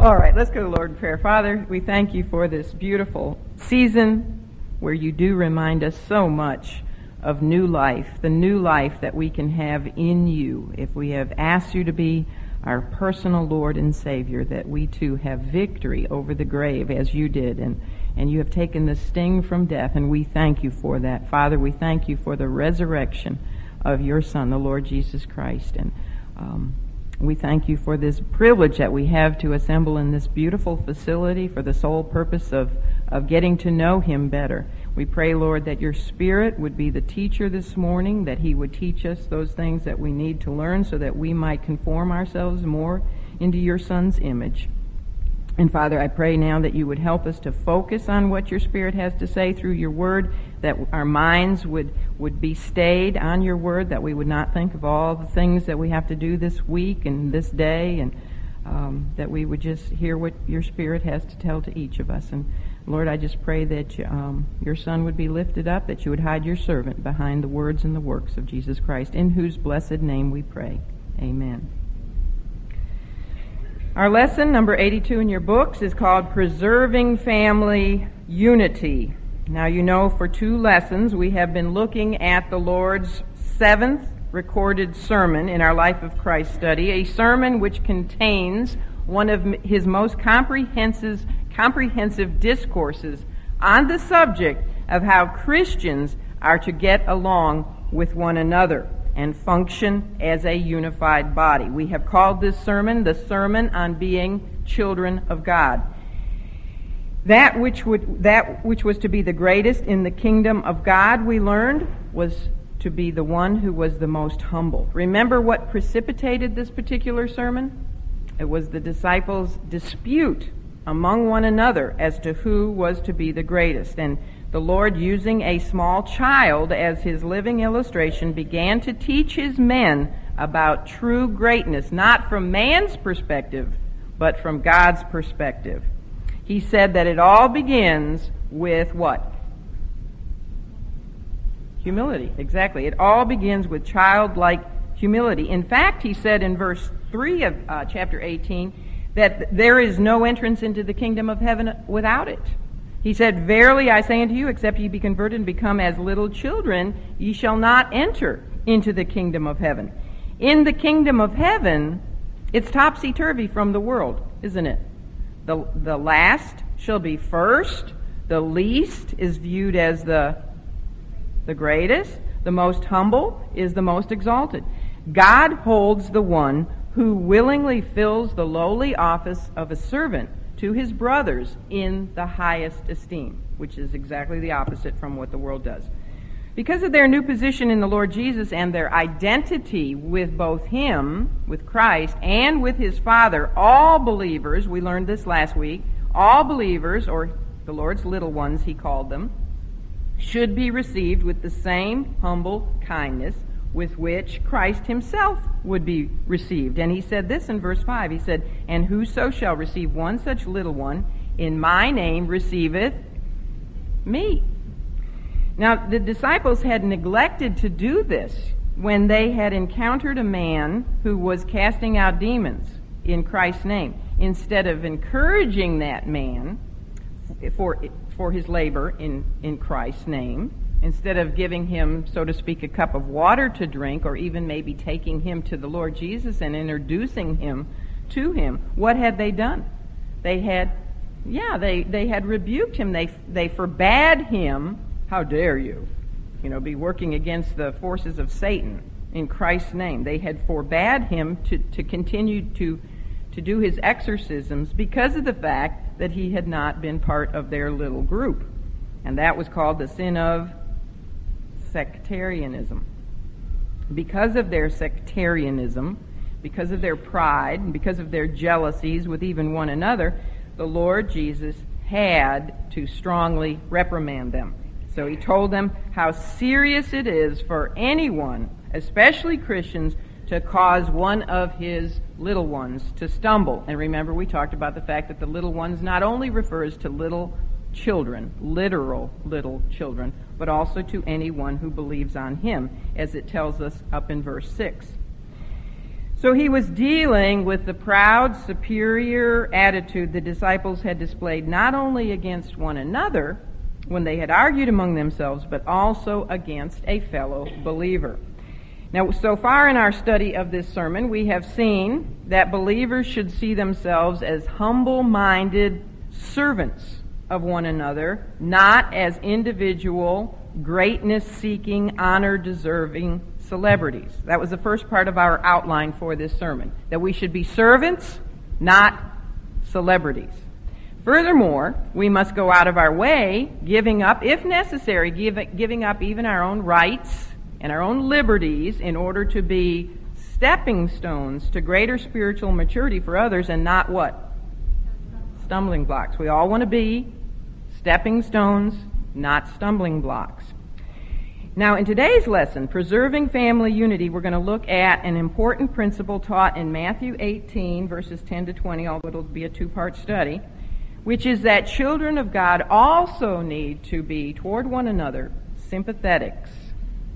All right, let's go to Lord in prayer. Father, we thank you for this beautiful season where you do remind us so much of new life, the new life that we can have in you if we have asked you to be our personal Lord and Savior, that we too have victory over the grave as you did. And, and you have taken the sting from death, and we thank you for that. Father, we thank you for the resurrection of your Son, the Lord Jesus Christ. And um, we thank you for this privilege that we have to assemble in this beautiful facility for the sole purpose of, of getting to know Him better. We pray, Lord, that your Spirit would be the teacher this morning, that He would teach us those things that we need to learn so that we might conform ourselves more into your Son's image. And Father, I pray now that you would help us to focus on what your Spirit has to say through your word, that our minds would, would be stayed on your word, that we would not think of all the things that we have to do this week and this day, and um, that we would just hear what your Spirit has to tell to each of us. And Lord, I just pray that um, your Son would be lifted up, that you would hide your servant behind the words and the works of Jesus Christ, in whose blessed name we pray. Amen. Our lesson, number 82 in your books, is called Preserving Family Unity. Now, you know, for two lessons, we have been looking at the Lord's seventh recorded sermon in our Life of Christ study, a sermon which contains one of his most comprehensive, comprehensive discourses on the subject of how Christians are to get along with one another and function as a unified body. We have called this sermon the Sermon on Being Children of God. That which, would, that which was to be the greatest in the kingdom of God, we learned, was to be the one who was the most humble. Remember what precipitated this particular sermon? It was the disciples' dispute among one another as to who was to be the greatest. And the Lord, using a small child as his living illustration, began to teach his men about true greatness, not from man's perspective, but from God's perspective. He said that it all begins with what? Humility, exactly. It all begins with childlike humility. In fact, he said in verse 3 of uh, chapter 18 that there is no entrance into the kingdom of heaven without it. He said, Verily I say unto you, except ye be converted and become as little children, ye shall not enter into the kingdom of heaven. In the kingdom of heaven, it's topsy turvy from the world, isn't it? The, the last shall be first, the least is viewed as the, the greatest, the most humble is the most exalted. God holds the one who willingly fills the lowly office of a servant to his brothers in the highest esteem, which is exactly the opposite from what the world does. Because of their new position in the Lord Jesus and their identity with both Him, with Christ, and with His Father, all believers, we learned this last week, all believers, or the Lord's little ones, He called them, should be received with the same humble kindness with which Christ himself would be received. And he said this in verse 5. He said, And whoso shall receive one such little one in my name receiveth me. Now, the disciples had neglected to do this when they had encountered a man who was casting out demons in Christ's name. Instead of encouraging that man for, for his labor in, in Christ's name, instead of giving him, so to speak, a cup of water to drink, or even maybe taking him to the Lord Jesus and introducing him to him, what had they done? They had, yeah, they, they had rebuked him. They, they forbade him, how dare you, you know, be working against the forces of Satan in Christ's name. They had forbade him to, to continue to, to do his exorcisms because of the fact that he had not been part of their little group. And that was called the sin of sectarianism. Because of their sectarianism, because of their pride, and because of their jealousies with even one another, the Lord Jesus had to strongly reprimand them. So he told them how serious it is for anyone, especially Christians, to cause one of his little ones to stumble. And remember, we talked about the fact that the little ones not only refers to little children, literal little children, but also to anyone who believes on him, as it tells us up in verse 6. So he was dealing with the proud, superior attitude the disciples had displayed not only against one another when they had argued among themselves, but also against a fellow believer. Now, so far in our study of this sermon, we have seen that believers should see themselves as humble minded servants of one another, not as individual, greatness seeking, honor deserving celebrities. That was the first part of our outline for this sermon. That we should be servants, not celebrities. Furthermore, we must go out of our way, giving up, if necessary, give, giving up even our own rights and our own liberties in order to be stepping stones to greater spiritual maturity for others and not what? Stumbling blocks. We all want to be stepping stones, not stumbling blocks. Now, in today's lesson, Preserving Family Unity, we're going to look at an important principle taught in Matthew 18, verses 10 to 20, although it'll be a two part study, which is that children of God also need to be, toward one another, sympathetics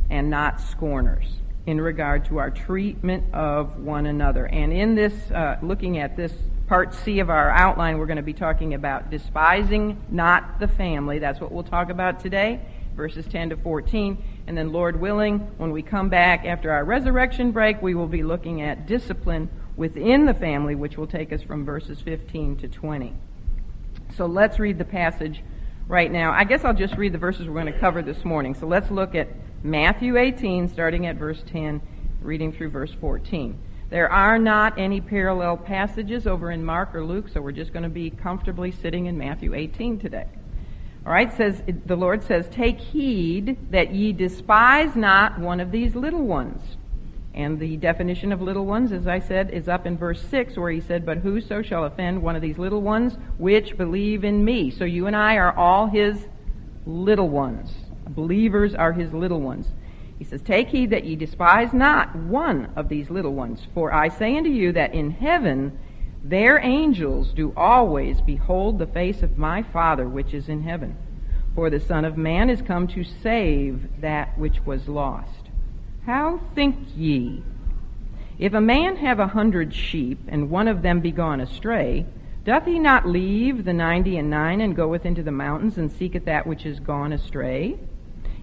and not scorners in regard to our treatment of one another. And in this, uh, looking at this part C of our outline, we're going to be talking about despising not the family. That's what we'll talk about today, verses 10 to 14. And then, Lord willing, when we come back after our resurrection break, we will be looking at discipline within the family, which will take us from verses 15 to 20. So let's read the passage right now. I guess I'll just read the verses we're going to cover this morning. So let's look at Matthew 18, starting at verse 10, reading through verse 14. There are not any parallel passages over in Mark or Luke, so we're just going to be comfortably sitting in Matthew 18 today. All right, says the Lord says, "Take heed that ye despise not one of these little ones." And the definition of little ones, as I said, is up in verse 6 where he said, But whoso shall offend one of these little ones which believe in me. So you and I are all his little ones. Believers are his little ones. He says, Take heed that ye despise not one of these little ones. For I say unto you that in heaven their angels do always behold the face of my Father which is in heaven. For the Son of Man is come to save that which was lost. How think ye? If a man have a hundred sheep, and one of them be gone astray, doth he not leave the ninety and nine, and goeth into the mountains, and seeketh that which is gone astray?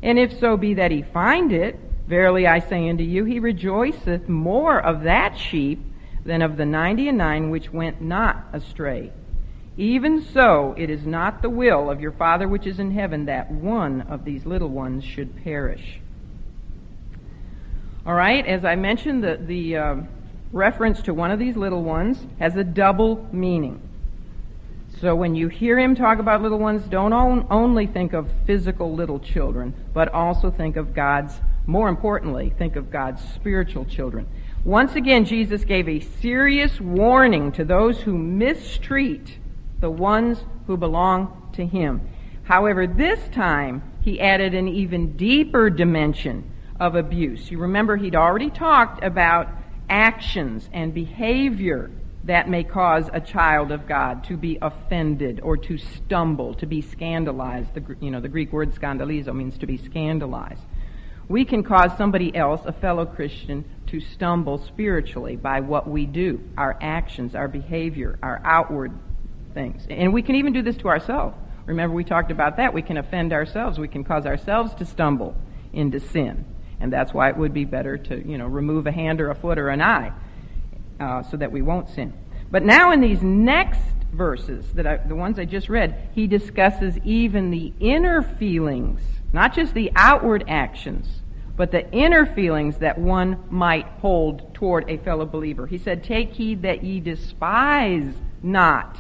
And if so be that he find it, verily I say unto you, he rejoiceth more of that sheep than of the ninety and nine which went not astray. Even so, it is not the will of your Father which is in heaven that one of these little ones should perish. All right, as I mentioned, the, the uh, reference to one of these little ones has a double meaning. So when you hear him talk about little ones, don't only think of physical little children, but also think of God's, more importantly, think of God's spiritual children. Once again, Jesus gave a serious warning to those who mistreat the ones who belong to him. However, this time he added an even deeper dimension of abuse. You remember he'd already talked about actions and behavior that may cause a child of God to be offended or to stumble, to be scandalized. The, you know, the Greek word scandalizo means to be scandalized. We can cause somebody else, a fellow Christian, to stumble spiritually by what we do, our actions, our behavior, our outward things. And we can even do this to ourselves. Remember, we talked about that. We can offend ourselves. We can cause ourselves to stumble into sin. And that's why it would be better to, you know, remove a hand or a foot or an eye uh, so that we won't sin. But now in these next verses, that I, the ones I just read, he discusses even the inner feelings, not just the outward actions but the inner feelings that one might hold toward a fellow believer. He said, Take heed that ye despise not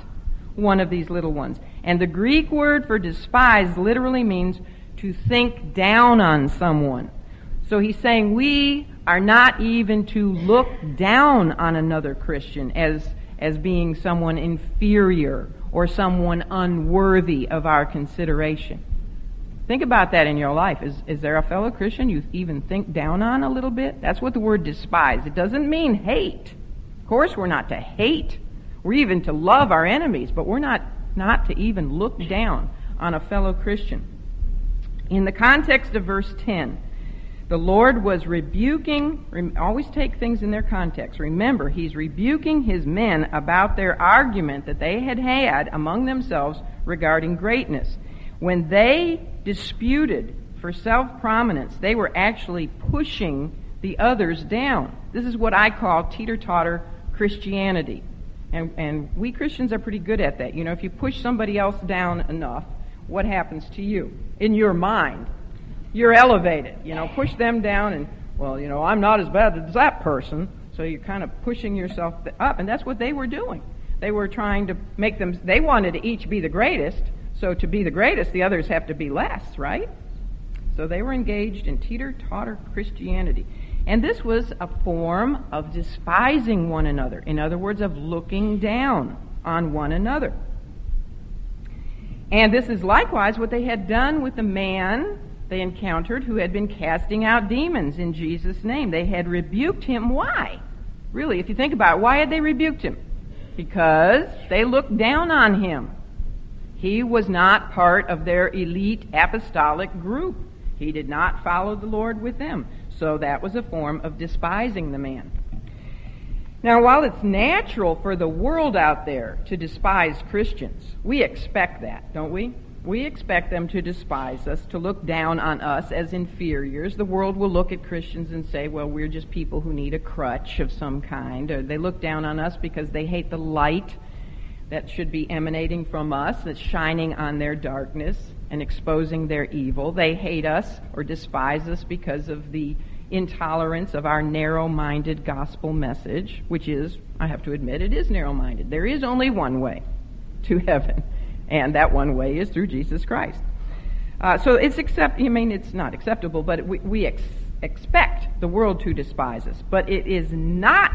one of these little ones. And the Greek word for despise literally means to think down on someone. So he's saying we are not even to look down on another Christian as, as being someone inferior or someone unworthy of our consideration. Think about that in your life. Is, is there a fellow Christian you even think down on a little bit? That's what the word despise. It doesn't mean hate. Of course, we're not to hate. We're even to love our enemies, but we're not, not to even look down on a fellow Christian. In the context of verse 10, The Lord was rebuking, always take things in their context. Remember, He's rebuking His men about their argument that they had had among themselves regarding greatness. When they disputed for self prominence, they were actually pushing the others down. This is what I call teeter totter Christianity. And, and we Christians are pretty good at that. You know, if you push somebody else down enough, what happens to you? In your mind, you're elevated. You know, push them down and, well, you know, I'm not as bad as that person. So you're kind of pushing yourself up. And that's what they were doing. They were trying to make them, they wanted to each be the greatest. So to be the greatest, the others have to be less, right? So they were engaged in teeter totter Christianity. And this was a form of despising one another. In other words, of looking down on one another. And this is likewise what they had done with the man they encountered who had been casting out demons in Jesus' name. They had rebuked him. Why? Really, if you think about it, why had they rebuked him? Because they looked down on him. He was not part of their elite apostolic group. He did not follow the Lord with them. So that was a form of despising the man. Now, while it's natural for the world out there to despise Christians, we expect that, don't we? We expect them to despise us, to look down on us as inferiors. The world will look at Christians and say, well, we're just people who need a crutch of some kind. Or they look down on us because they hate the light that should be emanating from us, that's shining on their darkness and exposing their evil. They hate us or despise us because of the intolerance of our narrow minded gospel message, which is, I have to admit, it is narrow minded. There is only one way to heaven and that one way is through Jesus Christ. Uh, so it's accept. I mean, it's not acceptable, but we, we ex- expect the world to despise us. But it is not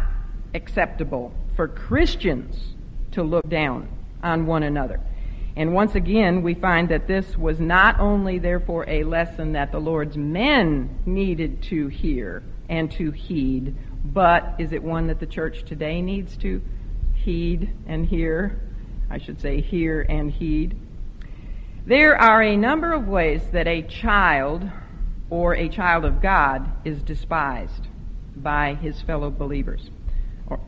acceptable for Christians to look down on one another. And once again, we find that this was not only, therefore, a lesson that the Lord's men needed to hear and to heed, but is it one that the church today needs to heed and hear I should say, hear and heed. There are a number of ways that a child or a child of God is despised by his fellow believers, or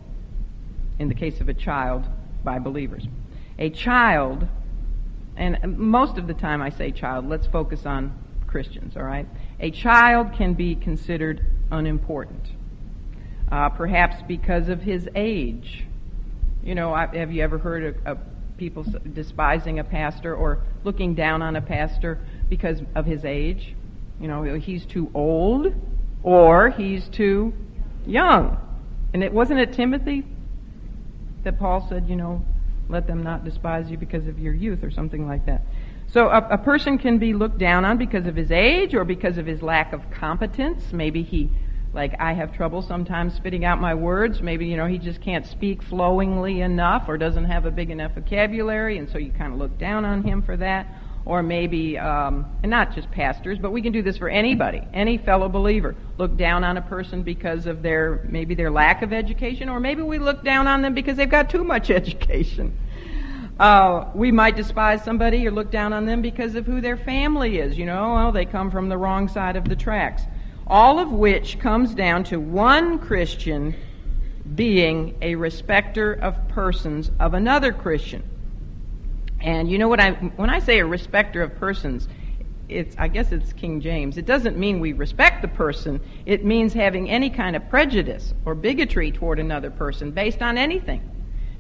in the case of a child, by believers. A child, and most of the time I say child, let's focus on Christians, all right? A child can be considered unimportant, uh, perhaps because of his age you know, have you ever heard of, of people despising a pastor or looking down on a pastor because of his age? You know, he's too old or he's too young. And it wasn't it Timothy that Paul said, you know, let them not despise you because of your youth or something like that. So a, a person can be looked down on because of his age or because of his lack of competence. Maybe he like I have trouble sometimes spitting out my words. Maybe, you know, he just can't speak flowingly enough or doesn't have a big enough vocabulary, and so you kind of look down on him for that. Or maybe, um, and not just pastors, but we can do this for anybody, any fellow believer. Look down on a person because of their, maybe their lack of education, or maybe we look down on them because they've got too much education. Uh, we might despise somebody or look down on them because of who their family is. You know, oh, they come from the wrong side of the tracks all of which comes down to one Christian being a respecter of persons of another Christian. And you know what I when I say a respecter of persons, it's I guess it's King James. It doesn't mean we respect the person. It means having any kind of prejudice or bigotry toward another person based on anything.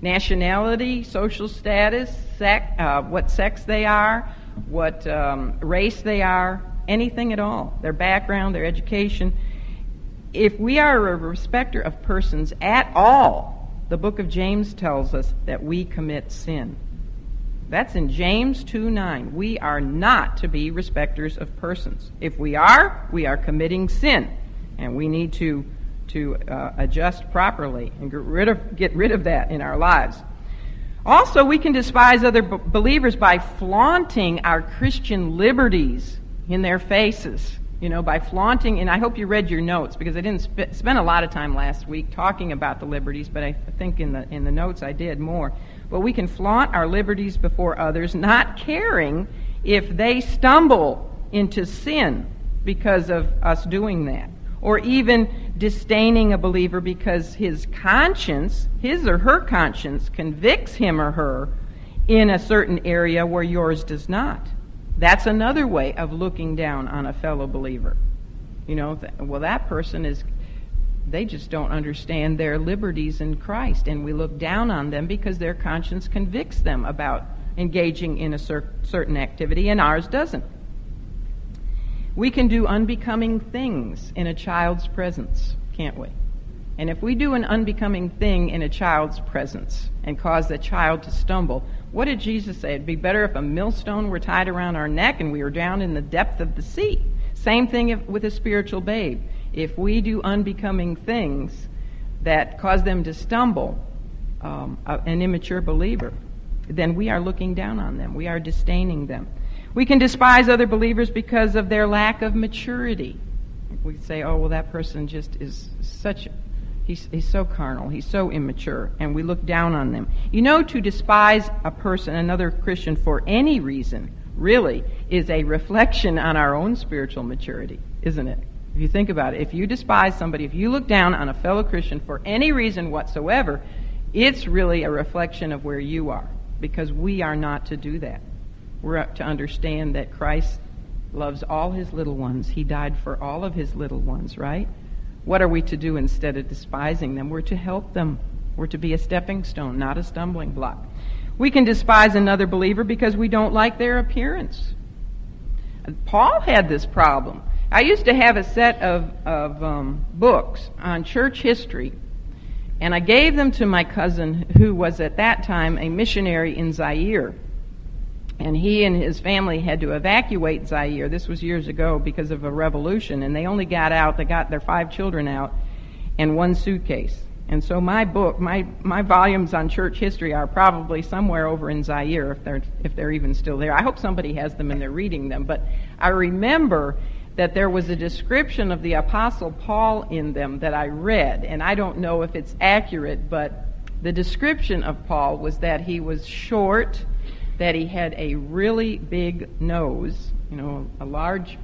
Nationality, social status, sex, uh, what sex they are, what um, race they are, anything at all, their background, their education. If we are a respecter of persons at all, the book of James tells us that we commit sin. That's in James 2 9. We are not to be respecters of persons. If we are, we are committing sin. And we need to, to uh, adjust properly and get rid, of, get rid of that in our lives. Also, we can despise other b- believers by flaunting our Christian liberties in their faces, you know, by flaunting. And I hope you read your notes because I didn't sp- spend a lot of time last week talking about the liberties, but I think in the in the notes I did more. But we can flaunt our liberties before others, not caring if they stumble into sin because of us doing that. Or even disdaining a believer because his conscience, his or her conscience, convicts him or her in a certain area where yours does not. That's another way of looking down on a fellow believer. You know, well, that person is, they just don't understand their liberties in Christ, and we look down on them because their conscience convicts them about engaging in a cer- certain activity, and ours doesn't. We can do unbecoming things in a child's presence, can't we? And if we do an unbecoming thing in a child's presence and cause the child to stumble, what did Jesus say? It'd be better if a millstone were tied around our neck and we were down in the depth of the sea. Same thing if, with a spiritual babe. If we do unbecoming things that cause them to stumble, um, an immature believer, then we are looking down on them. We are disdaining them. We can despise other believers because of their lack of maturity. We say, oh, well, that person just is such He's, he's so carnal. He's so immature. And we look down on them. You know, to despise a person, another Christian, for any reason, really, is a reflection on our own spiritual maturity, isn't it? If you think about it, if you despise somebody, if you look down on a fellow Christian for any reason whatsoever, it's really a reflection of where you are. Because we are not to do that. We're up to understand that Christ loves all his little ones. He died for all of his little ones, right? What are we to do instead of despising them? We're to help them. We're to be a stepping stone, not a stumbling block. We can despise another believer because we don't like their appearance. Paul had this problem. I used to have a set of, of um, books on church history, and I gave them to my cousin, who was at that time a missionary in Zaire and he and his family had to evacuate Zaire. This was years ago because of a revolution, and they only got out. They got their five children out and one suitcase. And so my book, my my volumes on church history are probably somewhere over in Zaire if they're if they're even still there. I hope somebody has them and they're reading them. But I remember that there was a description of the apostle Paul in them that I read, and I don't know if it's accurate, but the description of Paul was that he was short that he had a really big nose, you know, a large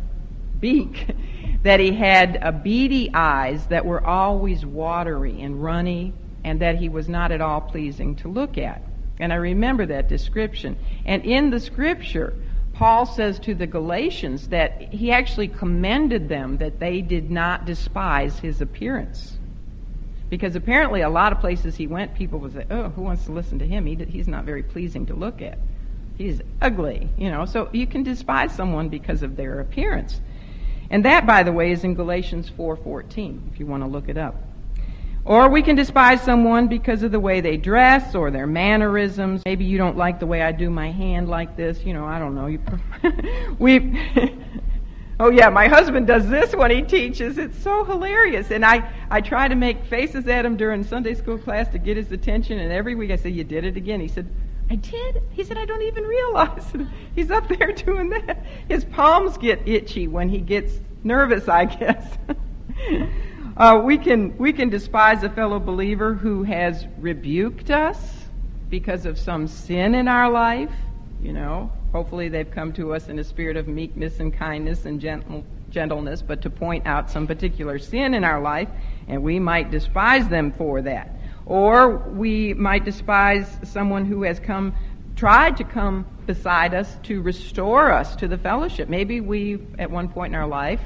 beak, that he had a beady eyes that were always watery and runny, and that he was not at all pleasing to look at. And I remember that description. And in the scripture, Paul says to the Galatians that he actually commended them that they did not despise his appearance. Because apparently, a lot of places he went, people would say, Oh, who wants to listen to him? He, he's not very pleasing to look at he's ugly, you know. So you can despise someone because of their appearance. And that, by the way, is in Galatians 4:14, if you want to look it up. Or we can despise someone because of the way they dress or their mannerisms. Maybe you don't like the way I do my hand like this. You know, I don't know. We, oh yeah, my husband does this when he teaches. It's so hilarious. And I, I try to make faces at him during Sunday school class to get his attention. And every week I say, "You did it again." He said, I did? He said, I don't even realize He's up there doing that. His palms get itchy when he gets nervous, I guess. uh, we, can, we can despise a fellow believer who has rebuked us because of some sin in our life. You know, hopefully they've come to us in a spirit of meekness and kindness and gentle, gentleness, but to point out some particular sin in our life, and we might despise them for that. Or we might despise someone who has come, tried to come beside us to restore us to the fellowship. Maybe we, at one point in our life,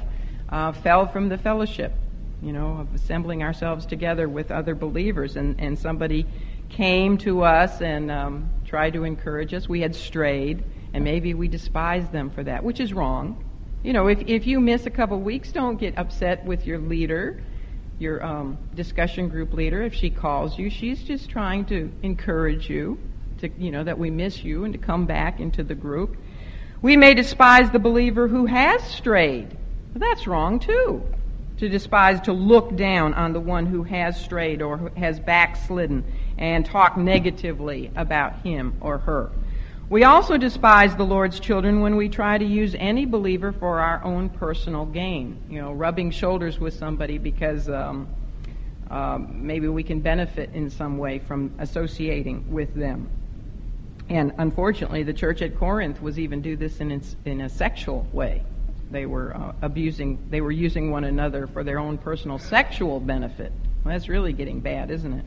uh, fell from the fellowship, you know, of assembling ourselves together with other believers, and, and somebody came to us and um, tried to encourage us. We had strayed, and maybe we despised them for that, which is wrong. You know, if, if you miss a couple weeks, don't get upset with your leader your um, discussion group leader, if she calls you, she's just trying to encourage you to, you know, that we miss you and to come back into the group. We may despise the believer who has strayed. But that's wrong too. To despise, to look down on the one who has strayed or has backslidden and talk negatively about him or her. We also despise the Lord's children when we try to use any believer for our own personal gain. You know, rubbing shoulders with somebody because um, uh, maybe we can benefit in some way from associating with them. And unfortunately, the church at Corinth was even do this in, in a sexual way. they were uh, abusing, they were using one another for their own personal sexual benefit. Well, that's really getting bad, isn't it?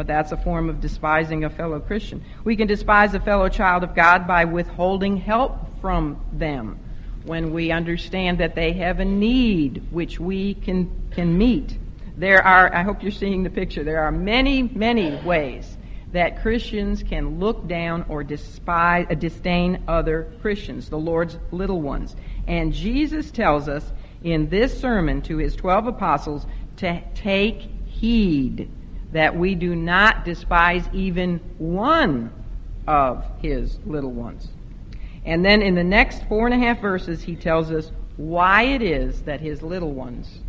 But that's a form of despising a fellow Christian. We can despise a fellow child of God by withholding help from them when we understand that they have a need which we can, can meet. There are, I hope you're seeing the picture, there are many, many ways that Christians can look down or despise, uh, disdain other Christians, the Lord's little ones. And Jesus tells us in this sermon to his 12 apostles to take heed that we do not despise even one of his little ones. And then in the next four and a half verses, he tells us why it is that his little ones,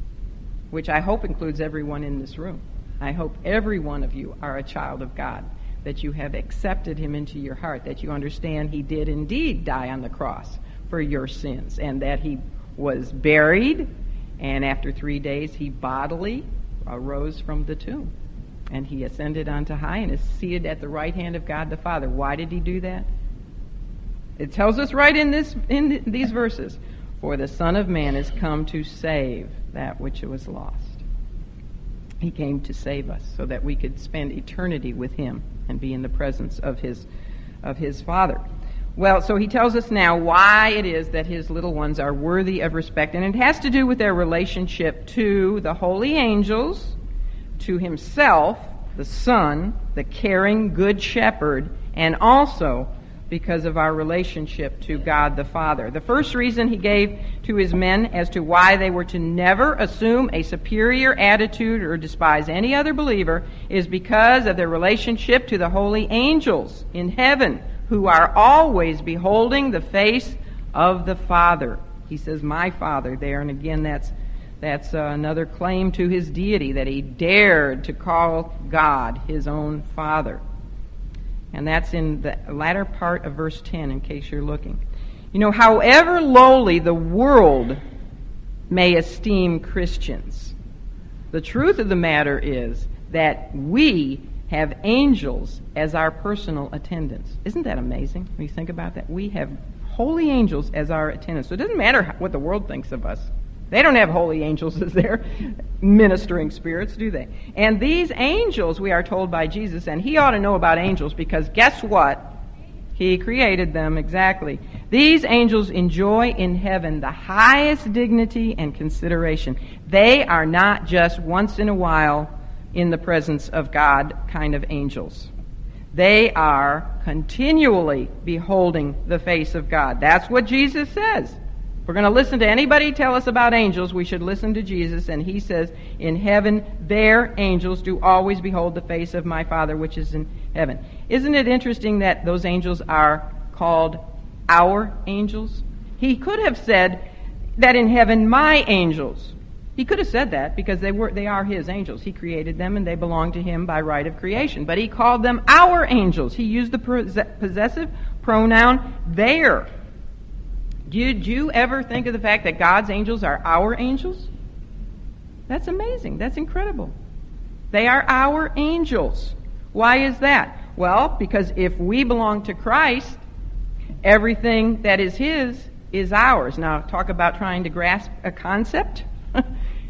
which I hope includes everyone in this room, I hope every one of you are a child of God, that you have accepted him into your heart, that you understand he did indeed die on the cross for your sins, and that he was buried, and after three days he bodily arose from the tomb. And he ascended unto high and is seated at the right hand of God the Father. Why did he do that? It tells us right in this in these verses, for the Son of Man is come to save that which was lost. He came to save us so that we could spend eternity with him and be in the presence of his of his Father. Well, so he tells us now why it is that his little ones are worthy of respect, and it has to do with their relationship to the holy angels, to himself, the Son, the caring good shepherd, and also because of our relationship to God the Father. The first reason he gave to his men as to why they were to never assume a superior attitude or despise any other believer is because of their relationship to the holy angels in heaven who are always beholding the face of the Father. He says, My Father there, and again, that's that's uh, another claim to his deity that he dared to call God his own Father. And that's in the latter part of verse 10, in case you're looking. You know, however lowly the world may esteem Christians, the truth of the matter is that we have angels as our personal attendants. Isn't that amazing when you think about that? We have holy angels as our attendants. So it doesn't matter what the world thinks of us. They don't have holy angels as their ministering spirits, do they? And these angels, we are told by Jesus, and he ought to know about angels because guess what? He created them, exactly. These angels enjoy in heaven the highest dignity and consideration. They are not just once in a while in the presence of God kind of angels. They are continually beholding the face of God. That's what Jesus says we're going to listen to anybody tell us about angels, we should listen to Jesus. And he says, In heaven, their angels do always behold the face of my Father which is in heaven. Isn't it interesting that those angels are called our angels? He could have said that in heaven, my angels. He could have said that because they were they are his angels. He created them and they belong to him by right of creation. But he called them our angels. He used the possessive pronoun their did you ever think of the fact that God's angels are our angels? That's amazing. That's incredible. They are our angels. Why is that? Well, because if we belong to Christ, everything that is His is ours. Now, talk about trying to grasp a concept.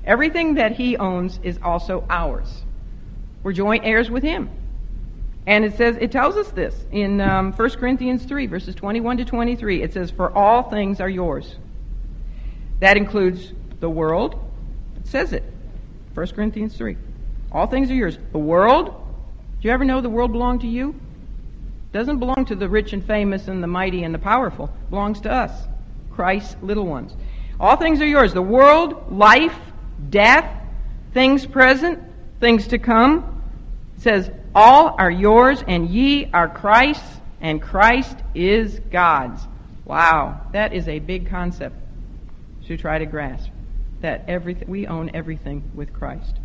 everything that He owns is also ours. We're joint heirs with Him. And it says, it tells us this in um, 1 Corinthians 3, verses 21 to 23. It says, For all things are yours. That includes the world. It says it. 1 Corinthians 3. All things are yours. The world, do you ever know the world belonged to you? It doesn't belong to the rich and famous and the mighty and the powerful. It belongs to us, Christ's little ones. All things are yours. The world, life, death, things present, things to come. It says, all are yours, and ye are Christ's, and Christ is God's. Wow, that is a big concept to try to grasp. That everything, we own everything with Christ.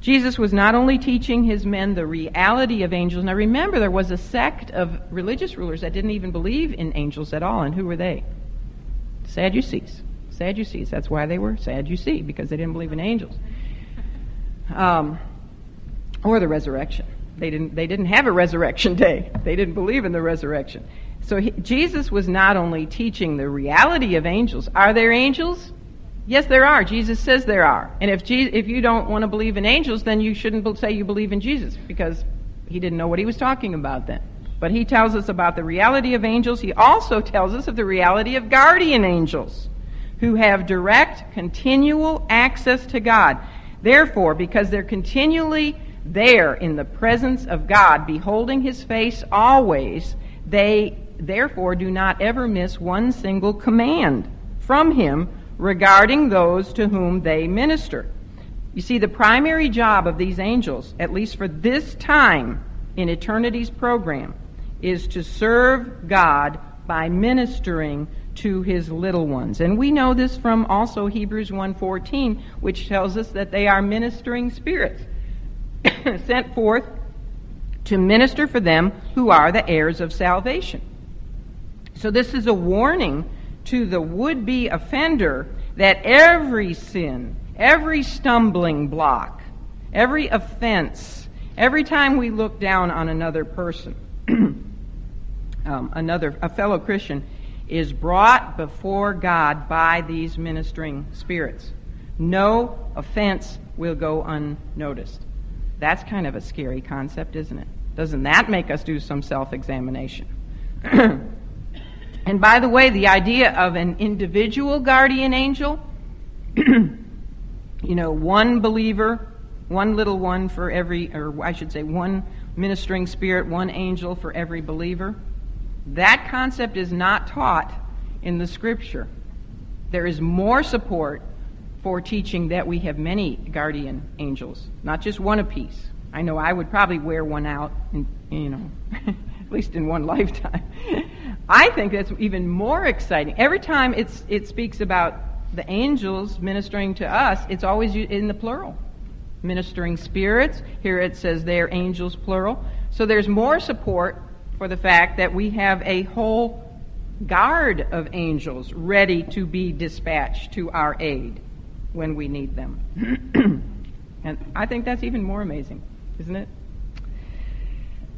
Jesus was not only teaching his men the reality of angels. Now remember, there was a sect of religious rulers that didn't even believe in angels at all. And who were they? Sadducees. Sadducees. That's why they were Sadducee, because they didn't believe in angels. Um, or the resurrection. they didn't, they didn't have a resurrection day. They didn't believe in the resurrection. So he, Jesus was not only teaching the reality of angels. Are there angels? Yes, there are. Jesus says there are. And if, Je- if you don't want to believe in angels, then you shouldn't say you believe in Jesus because he didn't know what he was talking about then. But he tells us about the reality of angels. He also tells us of the reality of guardian angels who have direct, continual access to God. Therefore, because they're continually there in the presence of God, beholding his face always, they therefore do not ever miss one single command from him regarding those to whom they minister. You see, the primary job of these angels, at least for this time in eternity's program, is to serve God by ministering to his little ones. And we know this from also Hebrews 1:14, which tells us that they are ministering spirits sent forth to minister for them who are the heirs of salvation. So this is a warning to the would be offender that every sin, every stumbling block, every offense, every time we look down on another person, um, another, a fellow Christian, is brought before God by these ministering spirits. No offense will go unnoticed. That's kind of a scary concept, isn't it? Doesn't that make us do some self examination? And by the way, the idea of an individual guardian angel, you know, one believer, one little one for every, or I should say, one ministering spirit, one angel for every believer, that concept is not taught in the scripture. There is more support for teaching that we have many guardian angels, not just one apiece. I know I would probably wear one out, in, you know, at least in one lifetime. I think that's even more exciting. Every time it's, it speaks about the angels ministering to us, it's always in the plural. Ministering spirits. Here it says they're angels, plural. So there's more support for the fact that we have a whole guard of angels ready to be dispatched to our aid when we need them. and I think that's even more amazing, isn't it?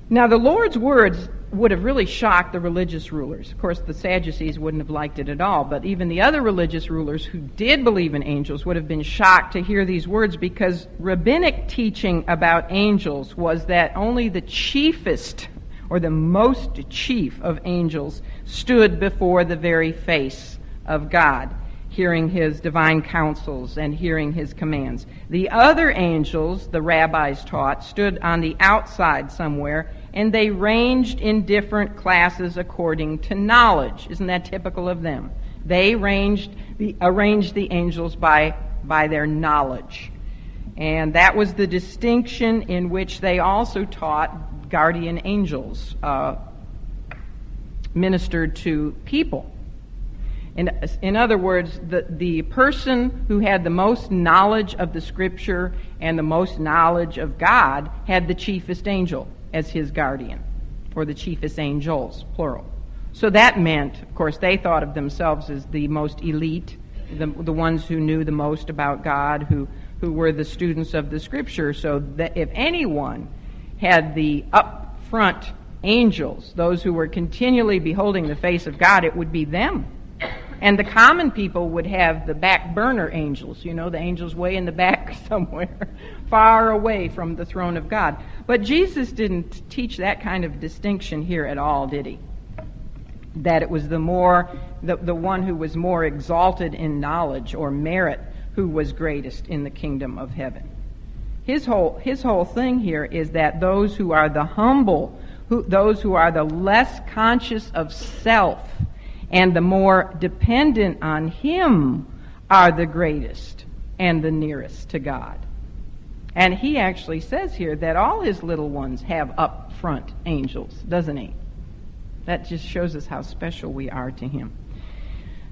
Now, the Lord's words would have really shocked the religious rulers. Of course, the Sadducees wouldn't have liked it at all, but even the other religious rulers who did believe in angels would have been shocked to hear these words because rabbinic teaching about angels was that only the chiefest or the most chief of angels stood before the very face of God hearing his divine counsels and hearing his commands. The other angels, the rabbis taught, stood on the outside somewhere, and they ranged in different classes according to knowledge. Isn't that typical of them? They ranged the, arranged the angels by, by their knowledge. And that was the distinction in which they also taught guardian angels uh, ministered to people. In, in other words, the, the person who had the most knowledge of the Scripture and the most knowledge of God had the chiefest angel as his guardian, or the chiefest angels, plural. So that meant, of course, they thought of themselves as the most elite, the, the ones who knew the most about God, who, who were the students of the Scripture. So that if anyone had the up front angels, those who were continually beholding the face of God, it would be them and the common people would have the back burner angels, you know, the angels way in the back somewhere, far away from the throne of God. But Jesus didn't teach that kind of distinction here at all, did he? That it was the more, the, the one who was more exalted in knowledge or merit who was greatest in the kingdom of heaven. His whole, his whole thing here is that those who are the humble, who, those who are the less conscious of self, and the more dependent on Him are the greatest and the nearest to God. And he actually says here that all his little ones have up front angels, doesn't he? That just shows us how special we are to him.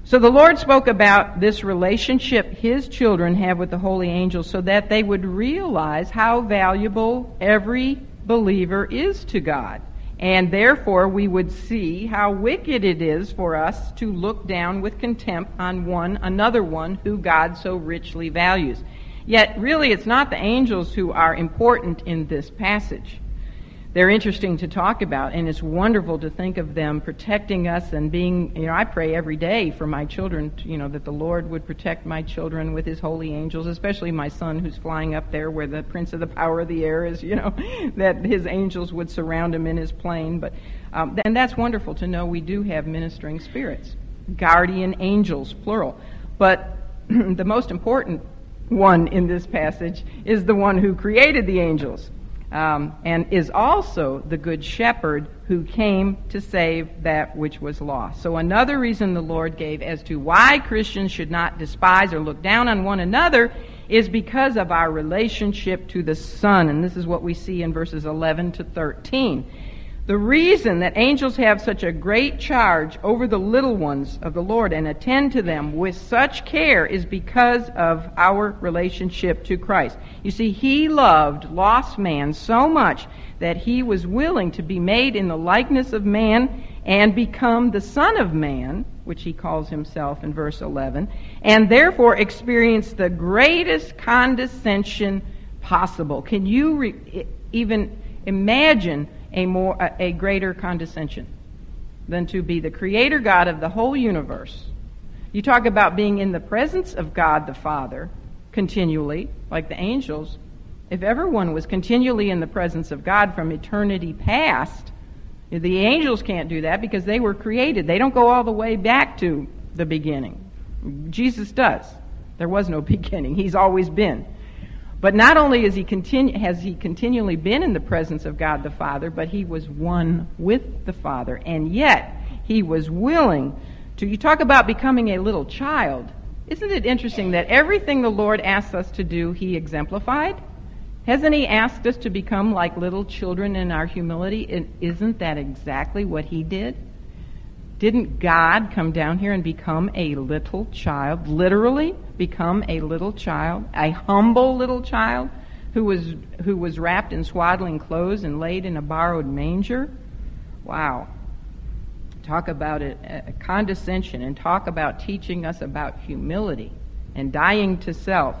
So the Lord spoke about this relationship his children have with the holy angels so that they would realize how valuable every believer is to God. And therefore, we would see how wicked it is for us to look down with contempt on one, another one who God so richly values. Yet, really, it's not the angels who are important in this passage. They're interesting to talk about, and it's wonderful to think of them protecting us and being, you know, I pray every day for my children, you know, that the Lord would protect my children with his holy angels, especially my son who's flying up there where the prince of the power of the air is, you know, that his angels would surround him in his plane. But, um, and that's wonderful to know we do have ministering spirits, guardian angels, plural. But the most important one in this passage is the one who created the angels um, and is also the good shepherd who came to save that which was lost. So, another reason the Lord gave as to why Christians should not despise or look down on one another is because of our relationship to the Son. And this is what we see in verses 11 to 13. The reason that angels have such a great charge over the little ones of the Lord and attend to them with such care is because of our relationship to Christ. You see, He loved lost man so much that He was willing to be made in the likeness of man and become the Son of Man, which He calls Himself in verse 11, and therefore experience the greatest condescension possible. Can you re- even imagine a more a greater condescension than to be the creator God of the whole universe. You talk about being in the presence of God the Father continually, like the angels. If everyone was continually in the presence of God from eternity past, the angels can't do that because they were created. They don't go all the way back to the beginning. Jesus does. There was no beginning. He's always been. But not only he continu- has he continually been in the presence of God the Father, but he was one with the Father. And yet, he was willing to. You talk about becoming a little child. Isn't it interesting that everything the Lord asks us to do, he exemplified? Hasn't he asked us to become like little children in our humility? And isn't that exactly what he did? Didn't God come down here and become a little child? Literally become a little child? A humble little child who was, who was wrapped in swaddling clothes and laid in a borrowed manger? Wow. Talk about it, uh, condescension and talk about teaching us about humility and dying to self.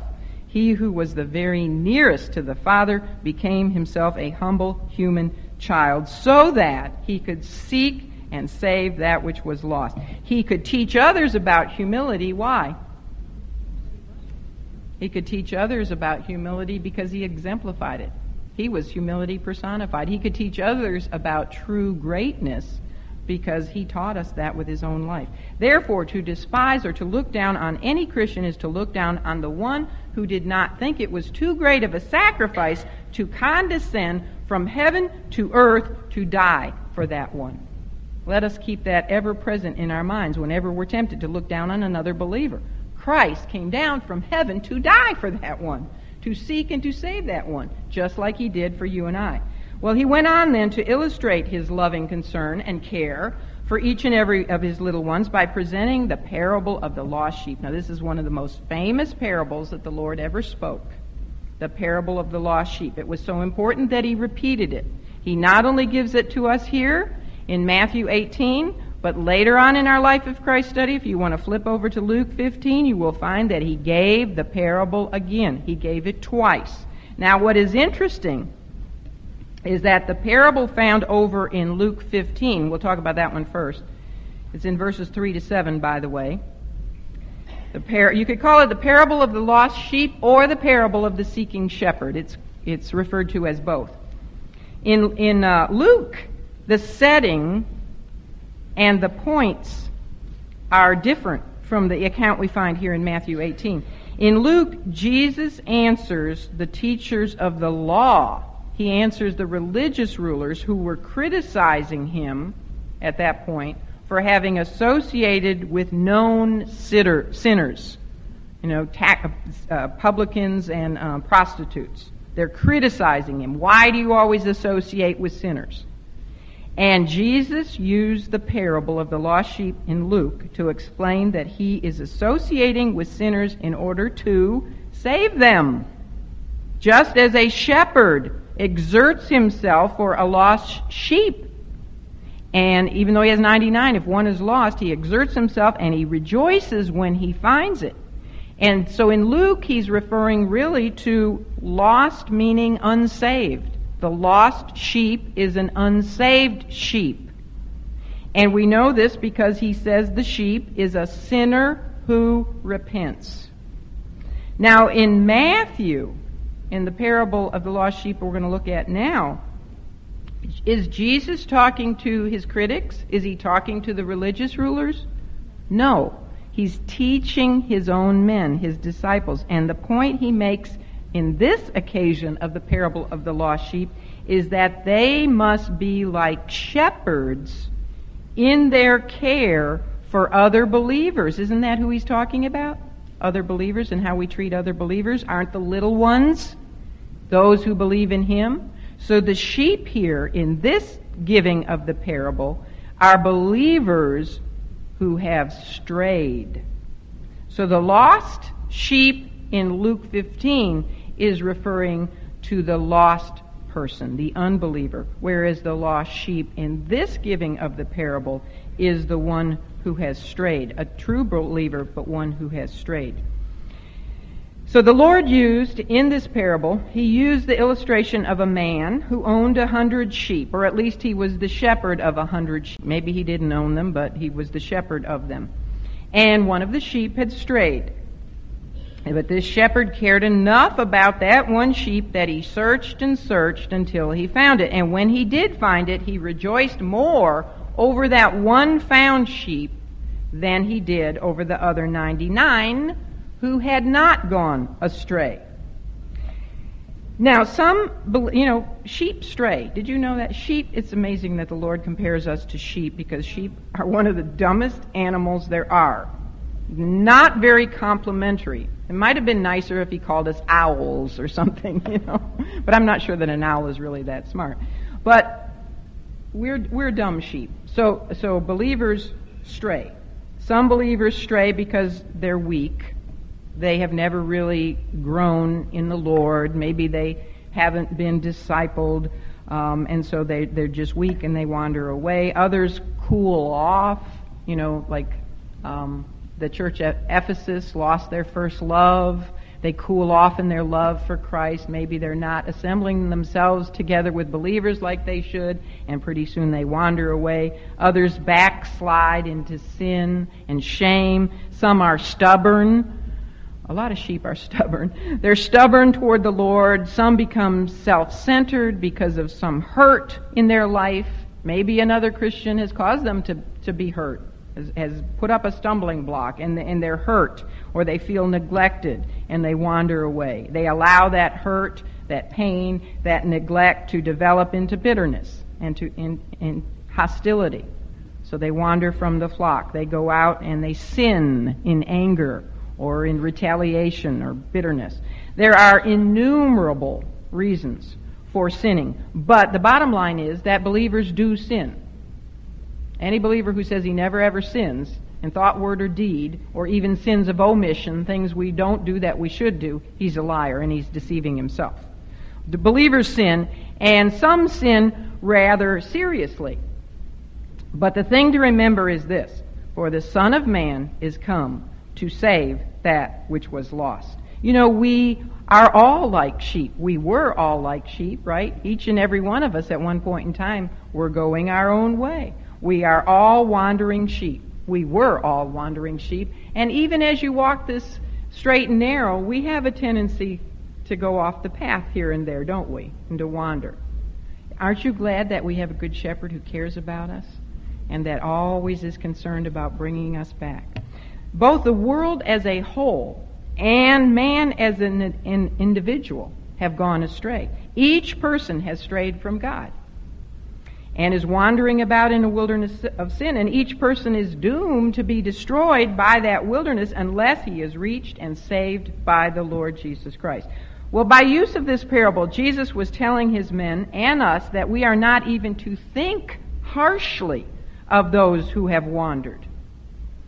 He who was the very nearest to the Father became himself a humble human child so that he could seek and save that which was lost. He could teach others about humility. Why? He could teach others about humility because he exemplified it. He was humility personified. He could teach others about true greatness because he taught us that with his own life. Therefore, to despise or to look down on any Christian is to look down on the one who did not think it was too great of a sacrifice to condescend from heaven to earth to die for that one. Let us keep that ever present in our minds whenever we're tempted to look down on another believer. Christ came down from heaven to die for that one, to seek and to save that one, just like he did for you and I. Well, he went on then to illustrate his loving concern and care for each and every of his little ones by presenting the parable of the lost sheep. Now, this is one of the most famous parables that the Lord ever spoke. The parable of the lost sheep. It was so important that he repeated it. He not only gives it to us here, in Matthew 18, but later on in our Life of Christ study, if you want to flip over to Luke 15, you will find that he gave the parable again. He gave it twice. Now, what is interesting is that the parable found over in Luke 15, we'll talk about that one first. It's in verses 3 to 7, by the way. The par- you could call it the parable of the lost sheep or the parable of the seeking shepherd. It's, it's referred to as both. In, in uh, Luke, the setting and the points are different from the account we find here in Matthew 18. In Luke, Jesus answers the teachers of the law. He answers the religious rulers who were criticizing him at that point for having associated with known sinners, you know, uh, publicans and uh, prostitutes. They're criticizing him. Why do you always associate with sinners? And Jesus used the parable of the lost sheep in Luke to explain that he is associating with sinners in order to save them. Just as a shepherd exerts himself for a lost sheep. And even though he has 99, if one is lost, he exerts himself and he rejoices when he finds it. And so in Luke, he's referring really to lost meaning unsaved The lost sheep is an unsaved sheep. And we know this because he says the sheep is a sinner who repents. Now, in Matthew, in the parable of the lost sheep we're going to look at now, is Jesus talking to his critics? Is he talking to the religious rulers? No. He's teaching his own men, his disciples. And the point he makes in this occasion of the parable of the lost sheep is that they must be like shepherds in their care for other believers. Isn't that who he's talking about? Other believers and how we treat other believers? Aren't the little ones those who believe in him? So the sheep here in this giving of the parable are believers who have strayed. So the lost sheep in Luke 15 is referring to the lost person, the unbeliever, whereas the lost sheep in this giving of the parable is the one who has strayed, a true believer, but one who has strayed. So the Lord used in this parable, he used the illustration of a man who owned a hundred sheep, or at least he was the shepherd of a hundred sheep. Maybe he didn't own them, but he was the shepherd of them. And one of the sheep had strayed. But this shepherd cared enough about that one sheep that he searched and searched until he found it. And when he did find it, he rejoiced more over that one found sheep than he did over the other 99 who had not gone astray. Now, some, you know, sheep stray. Did you know that? Sheep, it's amazing that the Lord compares us to sheep because sheep are one of the dumbest animals there are. Not very complimentary. It might have been nicer if he called us owls or something, you know. But I'm not sure that an owl is really that smart. But we're, we're dumb sheep. So, so believers stray. Some believers stray because they're weak they have never really grown in the Lord. Maybe they haven't been discipled, um, and so they, they're just weak and they wander away. Others cool off, you know, like um, the church at Ephesus lost their first love. They cool off in their love for Christ. Maybe they're not assembling themselves together with believers like they should, and pretty soon they wander away. Others backslide into sin and shame. Some are stubborn a lot of sheep are stubborn. They're stubborn toward the Lord. Some become self centered because of some hurt in their life. Maybe another Christian has caused them to, to be hurt, has, has put up a stumbling block, and, and they're hurt, or they feel neglected, and they wander away. They allow that hurt, that pain, that neglect to develop into bitterness and to in, in hostility. So they wander from the flock. They go out and they sin in anger or in retaliation or bitterness. There are innumerable reasons for sinning. But the bottom line is that believers do sin. Any believer who says he never ever sins in thought, word, or deed, or even sins of omission, things we don't do that we should do, he's a liar and he's deceiving himself. The believers sin, and some sin rather seriously. But the thing to remember is this For the Son of Man is come to save that which was lost. You know, we are all like sheep. We were all like sheep, right? Each and every one of us at one point in time were going our own way. We are all wandering sheep. We were all wandering sheep. And even as you walk this straight and narrow, we have a tendency to go off the path here and there, don't we? And to wander. Aren't you glad that we have a good shepherd who cares about us and that always is concerned about bringing us back? both the world as a whole and man as an, an individual have gone astray. Each person has strayed from God and is wandering about in a wilderness of sin, and each person is doomed to be destroyed by that wilderness unless he is reached and saved by the Lord Jesus Christ. Well, by use of this parable, Jesus was telling his men and us that we are not even to think harshly of those who have wandered.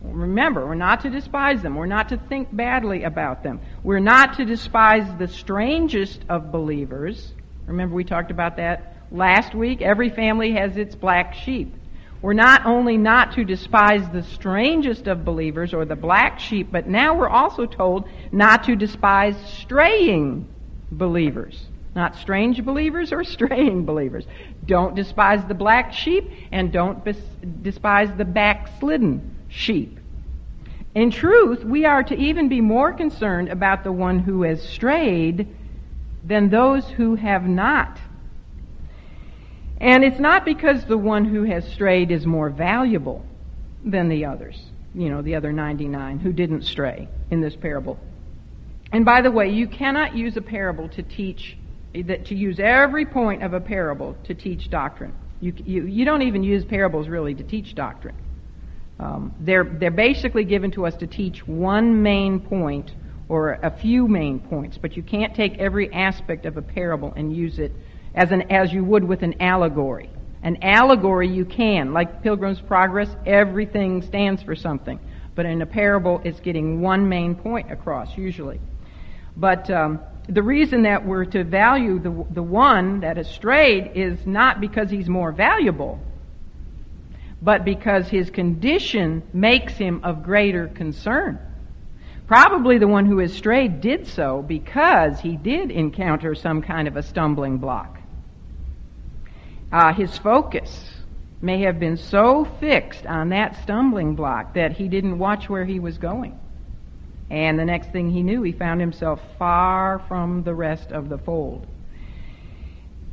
Remember, we're not to despise them. We're not to think badly about them. We're not to despise the strangest of believers. Remember, we talked about that last week. Every family has its black sheep. We're not only not to despise the strangest of believers or the black sheep, but now we're also told not to despise straying believers. Not strange believers or straying believers. Don't despise the black sheep and don't bes- despise the backslidden sheep. In truth, we are to even be more concerned about the one who has strayed than those who have not. And it's not because the one who has strayed is more valuable than the others, you know, the other 99 who didn't stray in this parable. And by the way, you cannot use a parable to teach, that to use every point of a parable to teach doctrine. You, you, you don't even use parables really to teach doctrine. Um, they're, they're basically given to us to teach one main point or a few main points, but you can't take every aspect of a parable and use it as, an, as you would with an allegory. An allegory you can, like Pilgrim's Progress, everything stands for something. But in a parable, it's getting one main point across, usually. But um, the reason that we're to value the, the one that has strayed is not because he's more valuable, but because his condition makes him of greater concern. Probably the one who has strayed did so because he did encounter some kind of a stumbling block. Uh, his focus may have been so fixed on that stumbling block that he didn't watch where he was going. And the next thing he knew, he found himself far from the rest of the fold.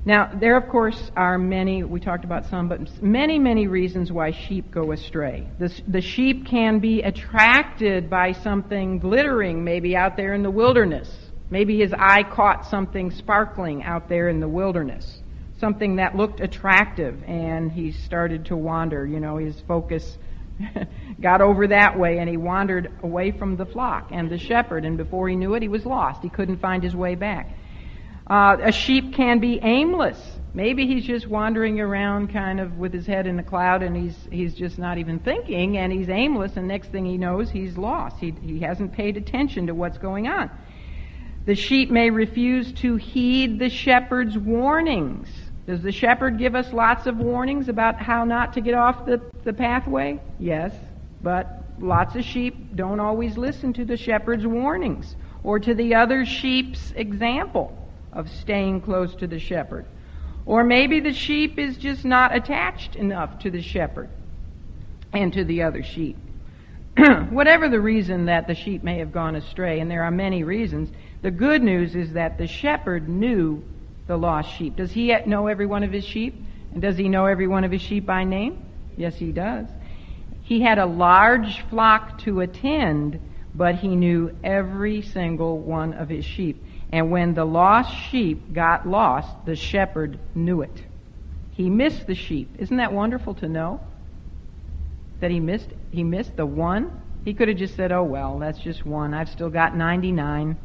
Now, there, of course, are many, we talked about some, but many, many reasons why sheep go astray. The, the sheep can be attracted by something glittering, maybe out there in the wilderness. Maybe his eye caught something sparkling out there in the wilderness. Something that looked attractive, and he started to wander. You know, his focus got over that way, and he wandered away from the flock and the shepherd, and before he knew it, he was lost. He couldn't find his way back. Uh, a sheep can be aimless. Maybe he's just wandering around kind of with his head in the cloud and he's, he's just not even thinking and he's aimless and next thing he knows he's lost. He, he hasn't paid attention to what's going on. The sheep may refuse to heed the shepherd's warnings. Does the shepherd give us lots of warnings about how not to get off the, the pathway? Yes, but lots of sheep don't always listen to the shepherd's warnings or to the other sheep's example of staying close to the shepherd. Or maybe the sheep is just not attached enough to the shepherd and to the other sheep. Whatever the reason that the sheep may have gone astray, and there are many reasons, the good news is that the shepherd knew the lost sheep. Does he know every one of his sheep? And does he know every one of his sheep by name? Yes, he does. He had a large flock to attend, but he knew every single one of his sheep. And when the lost sheep got lost, the shepherd knew it. He missed the sheep. Isn't that wonderful to know? That he missed he missed the one? He could have just said, "Oh well, that's just one. I've still got 99.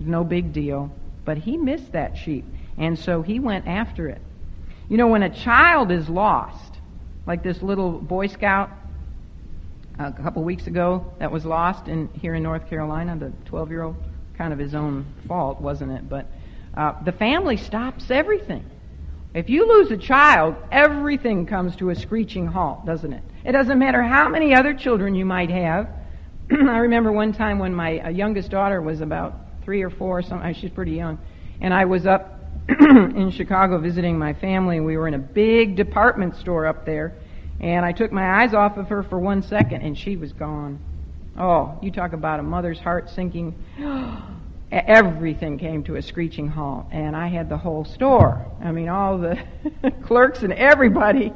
No big deal." But he missed that sheep, and so he went after it. You know, when a child is lost, like this little Boy Scout a couple weeks ago that was lost in here in North Carolina, the 12-year-old kind of his own fault, wasn't it? But uh, the family stops everything. If you lose a child, everything comes to a screeching halt, doesn't it? It doesn't matter how many other children you might have. I remember one time when my uh, youngest daughter was about three or four, something. She's pretty young, and I was up in Chicago visiting my family. We were in a big department store up there, and I took my eyes off of her for one second, and she was gone. Oh, you talk about a mother's heart sinking. Everything came to a screeching halt, and I had the whole store. I mean, all the clerks and everybody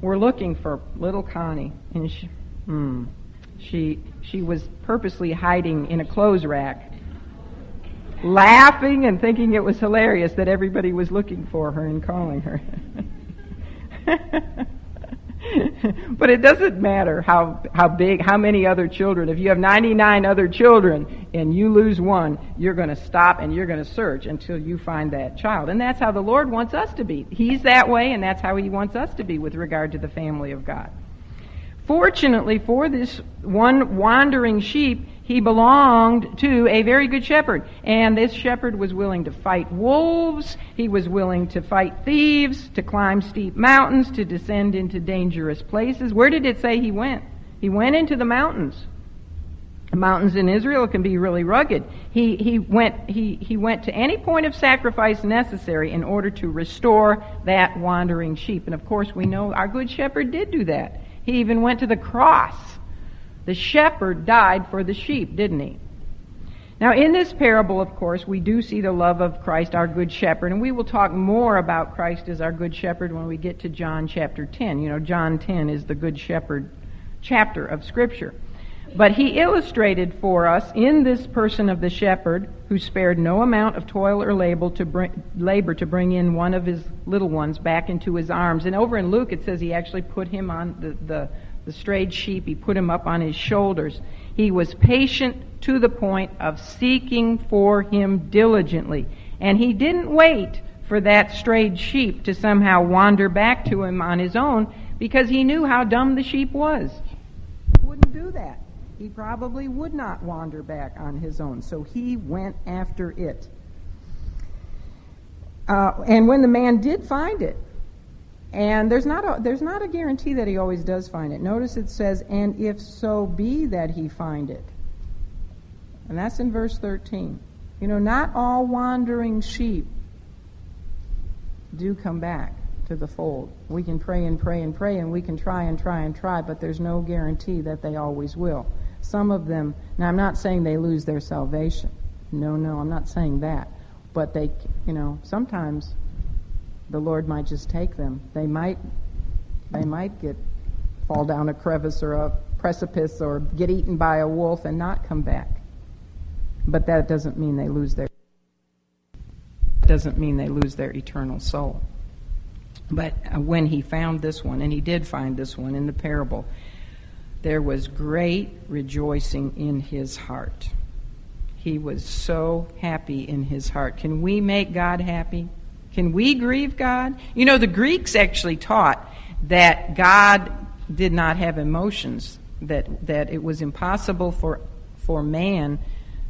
were looking for little Connie, and she, hmm, she, she was purposely hiding in a clothes rack, laughing and thinking it was hilarious that everybody was looking for her and calling her. but it doesn't matter how, how big, how many other children. If you have 99 other children and you lose one, you're going to stop and you're going to search until you find that child. And that's how the Lord wants us to be. He's that way, and that's how He wants us to be with regard to the family of God. Fortunately for this one wandering sheep, he belonged to a very good shepherd. And this shepherd was willing to fight wolves. He was willing to fight thieves, to climb steep mountains, to descend into dangerous places. Where did it say he went? He went into the mountains. The mountains in Israel can be really rugged. He, he, went, he, he went to any point of sacrifice necessary in order to restore that wandering sheep. And of course, we know our Good Shepherd did do that. He even went to the cross. The shepherd died for the sheep, didn't he? Now, in this parable, of course, we do see the love of Christ, our Good Shepherd, and we will talk more about Christ as our Good Shepherd when we get to John chapter 10. You know, John 10 is the Good Shepherd chapter of Scripture. But he illustrated for us in this person of the shepherd who spared no amount of toil or labor to bring, labor to bring in one of his little ones back into his arms. And over in Luke, it says he actually put him on the, the, the strayed sheep, he put him up on his shoulders. He was patient to the point of seeking for him diligently. And he didn't wait for that strayed sheep to somehow wander back to him on his own because he knew how dumb the sheep was. He wouldn't do that he probably would not wander back on his own. So he went after it. Uh, and when the man did find it, and there's not a there's not a guarantee that he always does find it. Notice it says, "And if so be that he find it," and that's in verse 13. You know, not all wandering sheep do come back to the fold. We can pray and pray and pray, and we can try and try and try, but there's no guarantee that they always will. Some of them, now I'm not saying they lose their salvation. No, no, I'm not saying that. But they, you know, sometimes the Lord might just take them. They might, they might get, fall down a crevice or a precipice or get eaten by a wolf and not come back. But that doesn't mean they lose their, doesn't mean they lose their eternal soul. But uh, when he found this one, and he did find this one in the parable, there was great rejoicing in his heart. He was so happy in his heart. Can we make God happy? Can we grieve God? You know, the Greeks actually taught that God did not have emotions, that, that it was impossible for, for man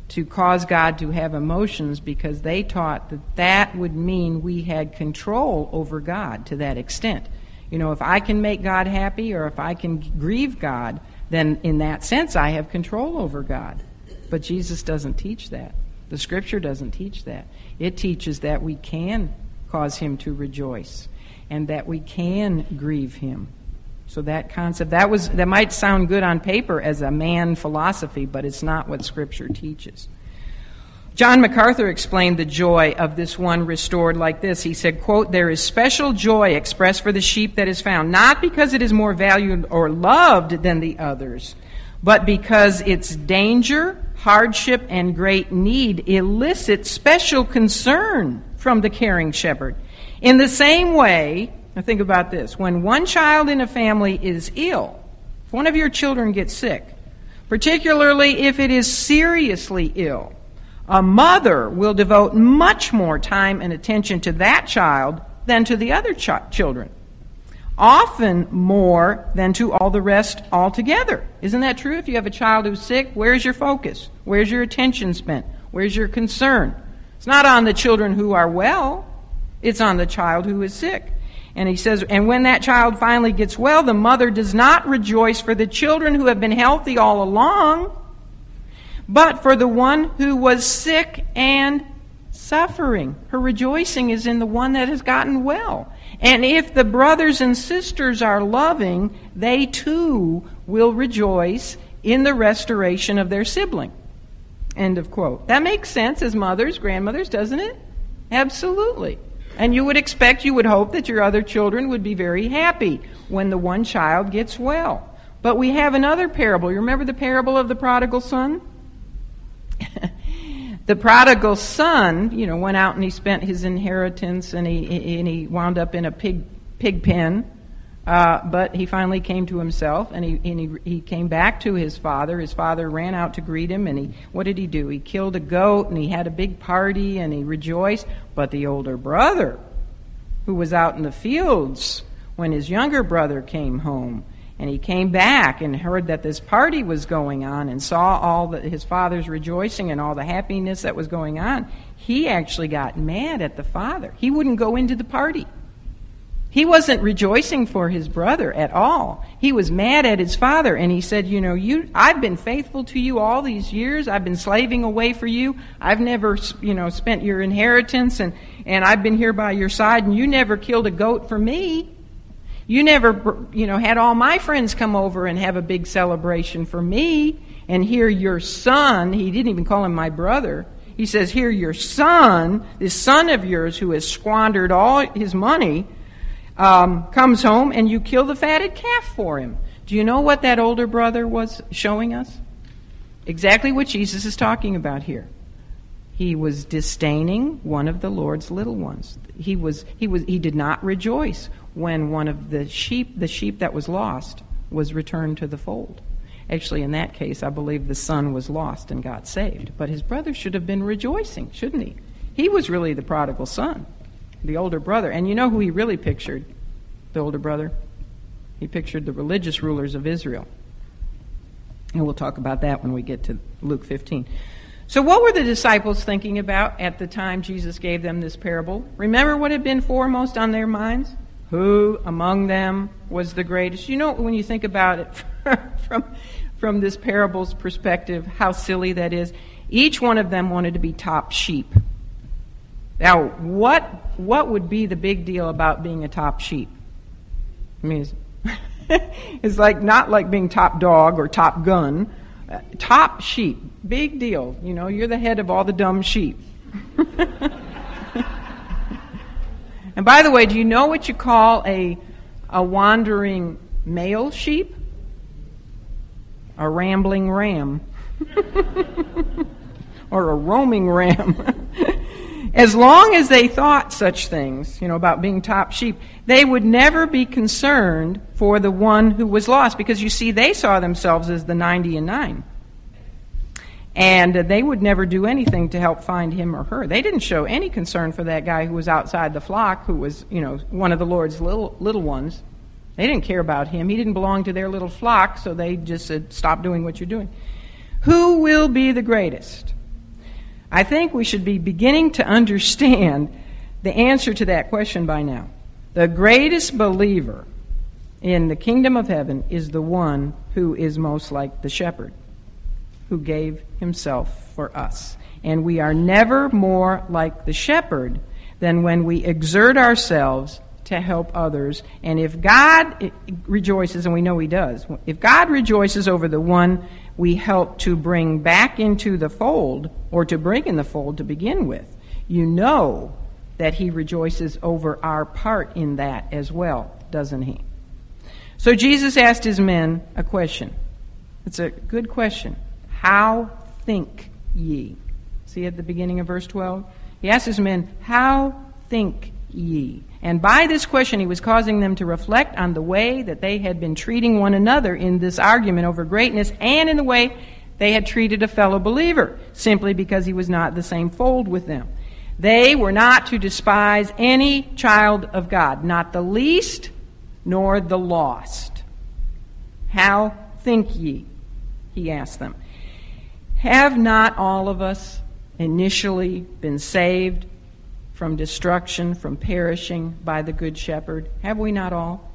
to cause God to have emotions because they taught that that would mean we had control over God to that extent. You know, if I can make God happy or if I can grieve God, then in that sense I have control over God. But Jesus doesn't teach that. The scripture doesn't teach that. It teaches that we can cause him to rejoice and that we can grieve him. So that concept that was that might sound good on paper as a man philosophy, but it's not what scripture teaches. John MacArthur explained the joy of this one restored like this. He said, quote, There is special joy expressed for the sheep that is found, not because it is more valued or loved than the others, but because its danger, hardship, and great need elicit special concern from the caring shepherd. In the same way, now think about this, when one child in a family is ill, if one of your children gets sick, particularly if it is seriously ill, a mother will devote much more time and attention to that child than to the other ch- children. Often more than to all the rest altogether. Isn't that true? If you have a child who's sick, where's your focus? Where's your attention spent? Where's your concern? It's not on the children who are well, it's on the child who is sick. And he says, and when that child finally gets well, the mother does not rejoice for the children who have been healthy all along but for the one who was sick and suffering. Her rejoicing is in the one that has gotten well. And if the brothers and sisters are loving, they too will rejoice in the restoration of their sibling. End of quote. That makes sense as mothers, grandmothers, doesn't it? Absolutely. And you would expect, you would hope that your other children would be very happy when the one child gets well. But we have another parable. You remember the parable of the prodigal son? the prodigal son, you know, went out and he spent his inheritance and he, and he wound up in a pig, pig pen. Uh, but he finally came to himself and, he, and he, he came back to his father. His father ran out to greet him and he, what did he do? He killed a goat and he had a big party and he rejoiced. But the older brother, who was out in the fields when his younger brother came home, and he came back and heard that this party was going on and saw all the, his father's rejoicing and all the happiness that was going on. He actually got mad at the father. He wouldn't go into the party. He wasn't rejoicing for his brother at all. He was mad at his father and he said, "You know, you I've been faithful to you all these years. I've been slaving away for you. I've never, you know, spent your inheritance and and I've been here by your side and you never killed a goat for me. You never, you know, had all my friends come over and have a big celebration for me and here your son, he didn't even call him my brother. He says, Here your son, this son of yours who has squandered all his money, um, comes home and you kill the fatted calf for him. Do you know what that older brother was showing us? Exactly what Jesus is talking about here. He was disdaining one of the Lord's little ones. He was he was he did not rejoice when one of the sheep the sheep that was lost was returned to the fold. Actually, in that case, I believe the son was lost and got saved. But his brother should have been rejoicing, shouldn't he? He was really the prodigal son the older brother. And you know who he really pictured, the older brother? He pictured the religious rulers of Israel. And we'll talk about that when we get to Luke 15. So, what were the disciples thinking about at the time Jesus gave them this parable? Remember what had been foremost on their minds? Who among them was the greatest? You know, when you think about it from, from this parable's perspective, how silly that is. Each one of them wanted to be top sheep. Now, what, what would be the big deal about being a top sheep? I mean, it's, it's like not like being top dog or top gun. Uh, top sheep, big deal. You know, you're the head of all the dumb sheep. and by the way, do you know what you call a, a wandering male sheep? A rambling ram. or a roaming ram. As long as they thought such things, you know, about being top sheep, they would never be concerned for the one who was lost because you see, they saw themselves as the 90 and 9. And they would never do anything to help find him or her. They didn't show any concern for that guy who was outside the flock, who was, you know, one of the Lord's little, little ones. They didn't care about him. He didn't belong to their little flock, so they just said, Stop doing what you're doing. Who will be the greatest? I think we should be beginning to understand the answer to that question by now. The greatest believer in the kingdom of heaven is the one who is most like the shepherd, who gave himself for us. And we are never more like the shepherd than when we exert ourselves to help others. And if God rejoices, and we know He does, if God rejoices over the one we help to bring back into the fold, or to bring in the fold to begin with, you know that He rejoices over our part in that as well, doesn't He? So Jesus asked His men a question. It's a good question. How think ye? See at the beginning of verse 12? He asked his men, How think ye? And by this question, he was causing them to reflect on the way that they had been treating one another in this argument over greatness and in the way they had treated a fellow believer, simply because he was not the same fold with them. They were not to despise any child of God, not the least nor the lost. How think ye? He asked them. Have not all of us initially been saved from destruction, from perishing by the Good Shepherd? Have we not all?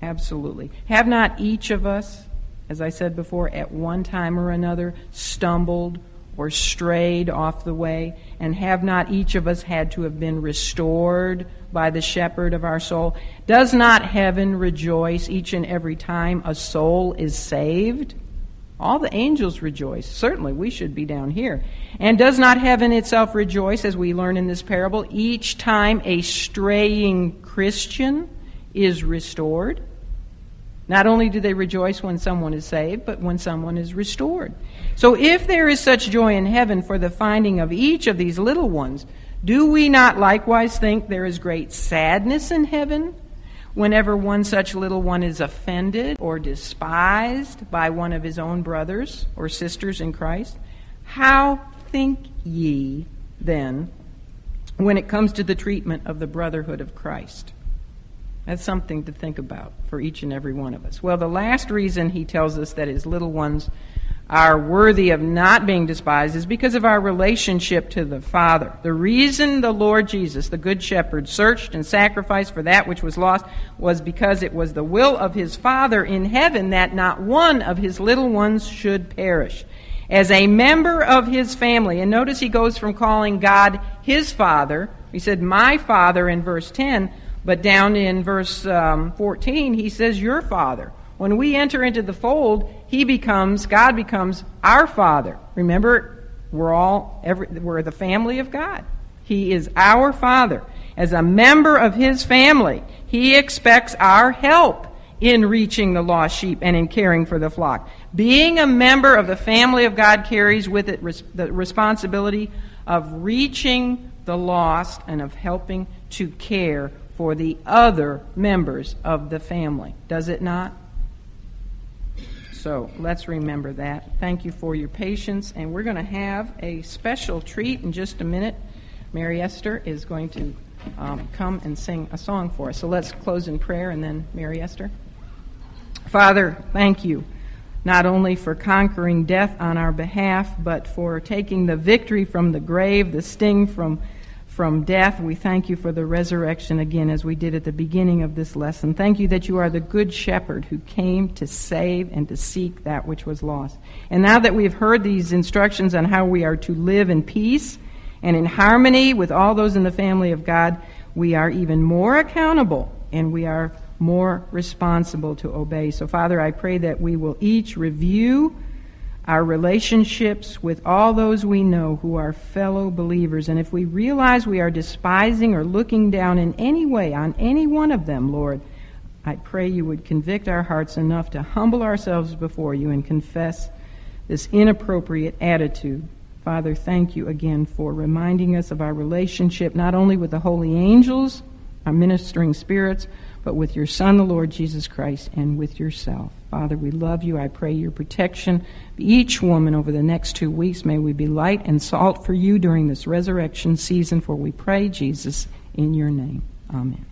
Absolutely. Have not each of us, as I said before, at one time or another stumbled or strayed off the way? And have not each of us had to have been restored by the shepherd of our soul? Does not heaven rejoice each and every time a soul is saved? All the angels rejoice. Certainly, we should be down here. And does not heaven itself rejoice, as we learn in this parable, each time a straying Christian is restored? Not only do they rejoice when someone is saved, but when someone is restored. So, if there is such joy in heaven for the finding of each of these little ones, do we not likewise think there is great sadness in heaven whenever one such little one is offended or despised by one of his own brothers or sisters in Christ, how think ye then when it comes to the treatment of the brotherhood of Christ? That's something to think about for each and every one of us. Well, the last reason he tells us that his little ones are worthy of not being despised is because of our relationship to the Father. The reason the Lord Jesus, the Good Shepherd, searched and sacrificed for that which was lost was because it was the will of his Father in heaven that not one of his little ones should perish. As a member of his family, and notice he goes from calling God his Father, he said, My Father in verse 10, but down in verse um, 14, he says, Your Father. When we enter into the fold, he becomes, God becomes our Father. Remember, we're all, every, we're the family of God. He is our Father. As a member of his family, he expects our help in reaching the lost sheep and in caring for the flock. Being a member of the family of God carries with it res- the responsibility of reaching the lost and of helping to care for the other members of the family. Does it not? So let's remember that. Thank you for your patience. And we're going to have a special treat in just a minute. Mary Esther is going to um, come and sing a song for us. So let's close in prayer and then Mary Esther. Father, thank you not only for conquering death on our behalf, but for taking the victory from the grave, the sting from from death. We thank you for the resurrection again, as we did at the beginning of this lesson. Thank you that you are the good shepherd who came to save and to seek that which was lost. And now that we've heard these instructions on how we are to live in peace and in harmony with all those in the family of God, we are even more accountable and we are more responsible to obey. So, Father, I pray that we will each review our relationships with all those we know who are fellow believers. And if we realize we are despising or looking down in any way on any one of them, Lord, I pray you would convict our hearts enough to humble ourselves before you and confess this inappropriate attitude. Father, thank you again for reminding us of our relationship not only with the holy angels, our ministering spirits, but with your Son, the Lord Jesus Christ, and with yourself. Father, we love you. I pray your protection each woman over the next two weeks. May we be light and salt for you during this resurrection season, for we pray, Jesus, in your name. Amen.